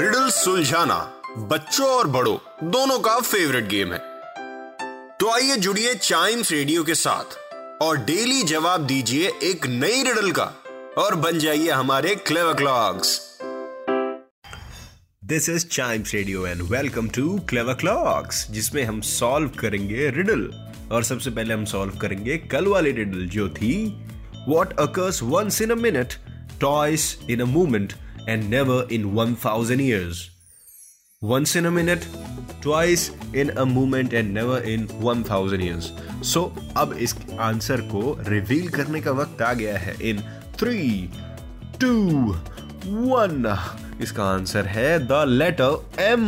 Riddle सुलझाना बच्चों और बड़ों, दोनों का फेवरेट गेम है। तो आइए जुड़िए चाइम्स रेडियो के साथ और डेली जवाब दीजिए एक नई रिडल का और बन जाइए हमारे Clever Clocks this is Chimes radio and welcome to Clever Clocks जिसमें हम सॉल्व करेंगे रिडल और सबसे पहले हम सॉल्व करेंगे कल वाली रिडल जो थी what occurs once in a minute twice in a never in one thousand years once in a minute, twice in a moment and never in 1000 years. So अब इस आंसर को रिवील करने का वक्त आ गया है इन थ्री टू वन इसका आंसर है the letter M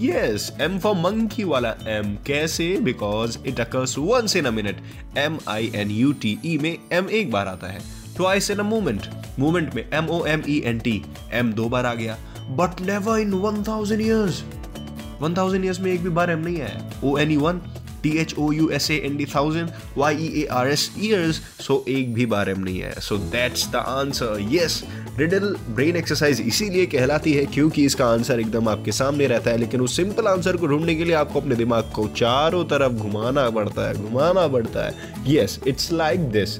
yes M for monkey वाला एम कैसे? Because it occurs once in a minute M I N U T E में एम एक बार आता है. Twice in a movement movement में M O M E N T M दो बार आ गया. But never in one thousand years one thousand years में एक भी बार एम नहीं आया. O N E one T H O U S A N D thousand Y E A R S years so एक भी बार एम नहीं आया. So that's the answer yes riddle brain exercise इसीलिए कहलाती है क्योंकि इसका आंसर एकदम आपके सामने रहता है, लेकिन उस सिंपल आंसर को ढूँढने के लिए आपको अपने दिमाग को चारों तरफ़ घुमाना पड़ता है, घुमाना पड़ता है. यस इट्स लाइक दिस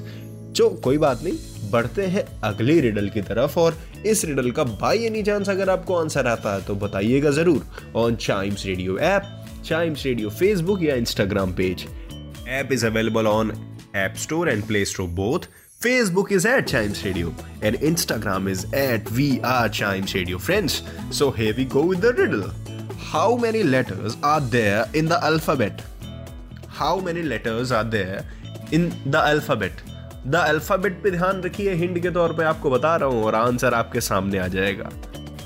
जो कोई बात नहीं बढ़ते हैं अगली रिडल की तरफ़ और इस रिडल का बाई एनी चांस अगर आपको आंसर आता है तो बताइएगा ज़रूर on Chimes radio app Chimes radio Facebook या Instagram page app is available on App Store and Play Store both. Facebook is at Chimes Radio and Instagram is at We Are Chimes Radio Friends. So here we go with the riddle. How many letters are there in the alphabet? How many letters are there in the alphabet? The alphabet पे ध्यान रखिए hind के तौर पे आपको बता रहा हूँ और आंसर आपके सामने आ जाएगा।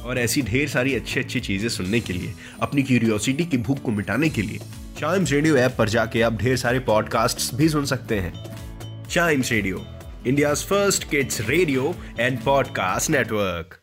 और ऐसी ढेर सारी अच्छी अच्छी चीज़ें सुनने के लिए, अपनी क्यूरियोसिटी की भूख को मिटाने के लिए चाइम्स रेडियो ऐप पर जाके आप ढेर सारे पॉडकास्ट भी सुन सकते हैं। Chimes radio India first kids radio and podcast network